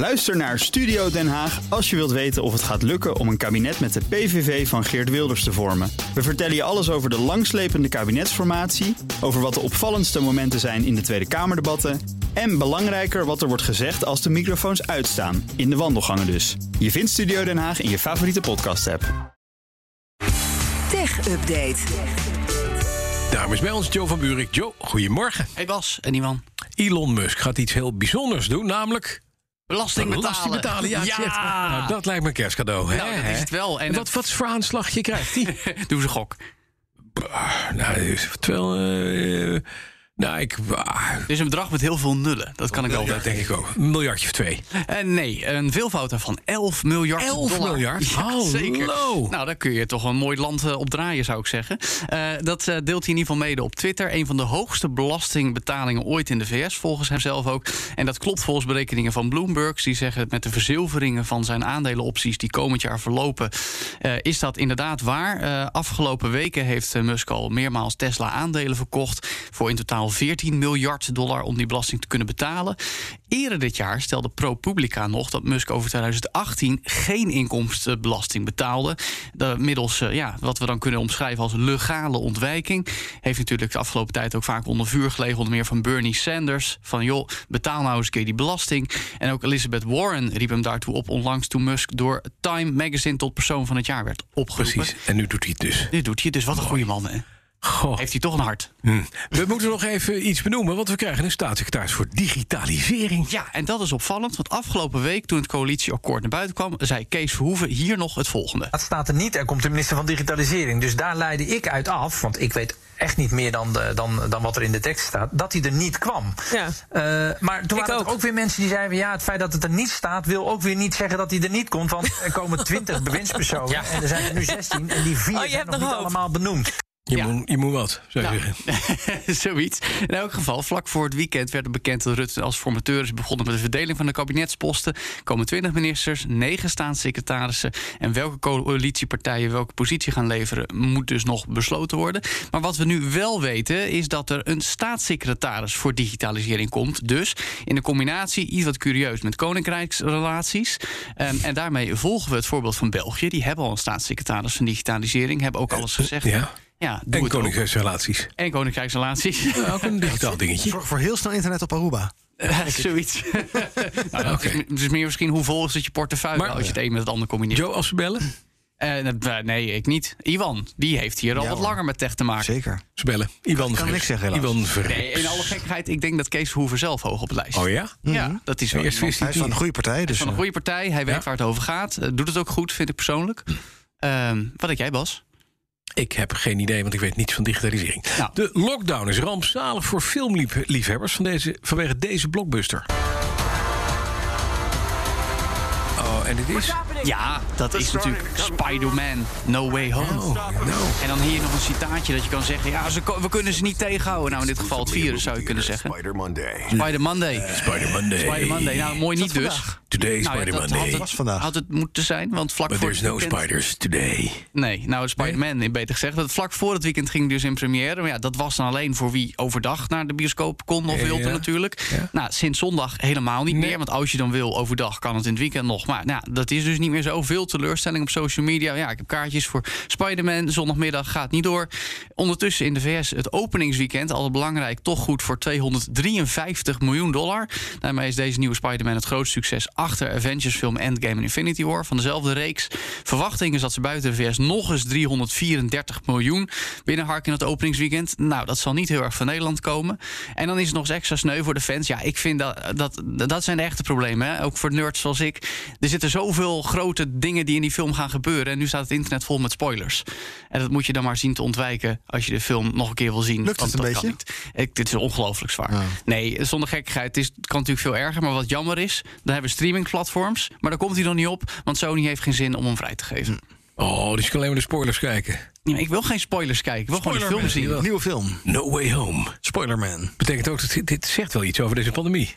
Luister naar Studio Den Haag als je wilt weten of het gaat lukken om een kabinet met de PVV van Geert Wilders te vormen. We vertellen je alles over de langslepende kabinetsformatie, over wat de opvallendste momenten zijn in de Tweede Kamerdebatten en belangrijker wat er wordt gezegd als de microfoons uitstaan, in de wandelgangen dus. Je vindt Studio Den Haag in je favoriete podcast-app. Tech Update. Daarom is bij ons Joe van Buurik. Joe, goedemorgen. Hey Bas en Iwan. Elon Musk gaat iets heel bijzonders doen, namelijk... Belasting betalen. Belasting betalen, ja. Ja. Zegt, nou, dat lijkt me een kerstcadeau. Nou, hè, dat is hè? het wel. En En wat, wat voor aanslagje krijgt hij? Doe ze gok. nou, dat is wel... eh, nou, ik... ah, Het is een bedrag met heel veel nullen. Dat kan ik wel dat denk ik ook. Een miljardje of twee. Eh, nee, een veelvoud daarvan 11 miljard 11 dollar. miljard? Ja, Hallo. zeker. Nou, daar kun je toch een mooi land eh, op draaien, zou ik zeggen. Eh, dat eh, deelt hij in ieder geval mede op Twitter. Een van de hoogste belastingbetalingen ooit in de VS, volgens hemzelf ook. En dat klopt volgens berekeningen van Bloomberg. Die zeggen met de verzilveringen van zijn aandelenopties die komend jaar verlopen, eh, is dat inderdaad waar. Eh, afgelopen weken heeft eh, Musk al meermaals Tesla aandelen verkocht voor in totaal 14 miljard dollar om die belasting te kunnen betalen. Eerder dit jaar stelde ProPublica nog dat Musk over 2018 geen inkomstenbelasting betaalde. De, middels eh, ja, wat we dan kunnen omschrijven als legale ontwijking. Heeft natuurlijk de afgelopen tijd ook vaak onder vuur gelegen, onder meer van Bernie Sanders. Van joh, betaal nou eens een keer die belasting. En ook Elizabeth Warren riep hem daartoe op onlangs toen Musk door Time Magazine tot persoon van het jaar werd opgeroepen. Precies. En nu doet hij het dus. Dit doet hij, dus wat een goede man. Hè? Goh. Heeft hij toch een hart. Hm. We moeten nog even iets benoemen, want we krijgen een staatssecretaris voor digitalisering. Ja, en dat is opvallend, want afgelopen week toen het coalitieakkoord naar buiten kwam, zei Kees Verhoeven hier nog het volgende. Dat staat er niet. Er komt de minister van Digitalisering. Dus daar leidde ik uit af, want ik weet echt niet meer dan, de, dan, dan wat er in de tekst staat, dat hij er niet kwam. Ja. Eh, maar toen Ik waren er ook. ook weer mensen die zeiden: ja, het feit dat het er niet staat, wil ook weer niet zeggen dat hij er niet komt. Want er komen twintig bewindspersonen en er zijn er nu 16 en die vier Oh, zijn nog nog niet hoop. allemaal benoemd. Je, Ja. moet, je moet wat, zou Nou. Zoiets. In elk geval, vlak voor het weekend werd het bekend dat Rutte als formateur is begonnen met de verdeling van de kabinetsposten. Er komen 20 ministers, 9 staatssecretarissen. En welke coalitiepartijen welke positie gaan leveren, moet dus nog besloten worden. Maar wat we nu wel weten, is dat er een staatssecretaris voor digitalisering komt. Dus in de combinatie iets wat curieus met koninkrijksrelaties. Ehm, en daarmee volgen we het voorbeeld van België. Die hebben al een staatssecretaris van digitalisering, hebben ook alles gezegd. Ja. Ja, En koninkrijksrelaties. En koninkrijksrelaties. Ja, ook een digitaal dingetje. Zorg voor heel snel internet op Aruba. Zoiets. nou, is, dus meer misschien hoe vol is het je portefeuille Maar- als je het een met het ander combineert. Joe, als we bellen? Eh, nee, ik niet. Iwan, die heeft hier al Ja, wat hoor. langer met tech te maken. Zeker. Ze bellen. Ivan kan niks zeggen, helaas. Ivan Verrips. Nee, in alle gekheid, ik denk dat Kees Verhoeven zelf hoog op het lijst. Oh ja? Ja, dat is wel Eerst Hij is van een goede partij, Hij is dus van een eh, goede partij, hij weet Ja. waar het over gaat. Eh, doet het ook goed, vind ik persoonlijk. Ehm, wat denk jij, Bas? Ik heb geen idee, want ik weet niets van digitalisering. Nou. De lockdown is rampzalig voor filmliefhebbers van deze, vanwege deze blockbuster. En dit is... Ja, dat is natuurlijk Spider-Man No Way Home. Oh, nou. En dan hier nog een citaatje dat je kan zeggen... ja, ze, we kunnen ze niet tegenhouden. Nou, in dit geval het virus zou je kunnen zeggen. Spider Monday. Spider Monday. Spider Monday. Spider Monday. Nou, mooi niet dus. vandaag? Today Nou ja, Spider dat Monday. had was het, vandaag. had het moeten zijn, want vlak But voor there's het no weekend... spiders today. Nee, nou, Spider-Man, beter gezegd. Dat vlak voor het weekend ging dus in première. Maar ja, dat was dan alleen voor wie overdag naar de bioscoop kon of Ja, wilde ja. natuurlijk. Ja. Nou, sinds zondag helemaal niet Nee. meer. Want als je dan wil overdag, kan het in het weekend nog. Maar nou, dat is dus niet meer zo. Veel teleurstelling op social media. Ja, ik heb kaartjes voor Spider-Man. Zondagmiddag gaat niet door. Ondertussen in de VS het openingsweekend. Al belangrijk, toch goed voor 253 miljoen dollar. Daarmee is deze nieuwe Spider-Man het grootste succes achter Avengers film Endgame en Infinity War van dezelfde reeks. Verwachting is dat ze buiten de VS nog eens 334 miljoen binnenharken in het openingsweekend. Nou, dat zal niet heel erg van Nederland komen. En dan is het nog eens extra sneu voor de fans. Ja, ik vind dat dat, dat zijn de echte problemen. Hè? Ook voor nerds zoals ik. Er zitten zoveel grote dingen die in die film gaan gebeuren. En nu staat het internet vol met spoilers. En dat moet je dan maar zien te ontwijken als je de film nog een keer wil zien. Lukt het Want een dat kan beetje? niet. Ik, dit is ongelooflijk zwaar. Ja. Nee, zonder gekkigheid. Het, is, het kan natuurlijk veel erger. Maar wat jammer is, dan hebben we streamingplatforms. Maar daar komt hij nog niet op. Want Sony heeft geen zin om hem vrij te geven. Oh, dus je kan alleen maar de spoilers kijken. Ja, ik wil geen spoilers kijken. Ik wil gewoon de film zien. nieuwe film. No Way Home. Spoilerman. Betekent ook dat dit, dit zegt wel iets over deze pandemie.